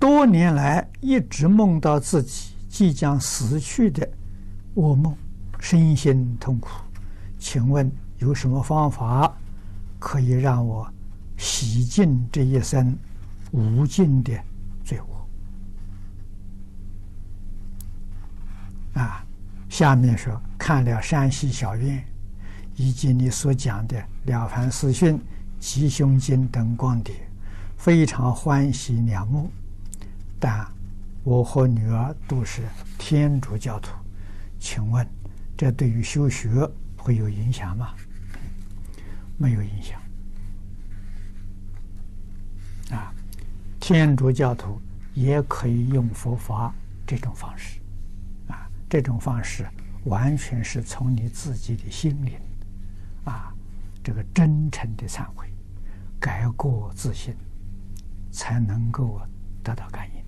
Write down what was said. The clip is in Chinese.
多年来一直梦到自己即将死去的噩梦，身心痛苦。请问有什么方法可以让我洗净这一生无尽的罪恶？啊，下面说看了山西小院以及你所讲的《了凡四训》《吉凶经》等光碟，非常欢喜两目。但我和女儿都是天主教徒，请问这对于修学会有影响吗？没有影响。啊，天主教徒也可以用佛法这种方式，啊，这种方式完全是从你自己的心灵，啊，这个真诚的忏悔、改过自新，才能够得到感应。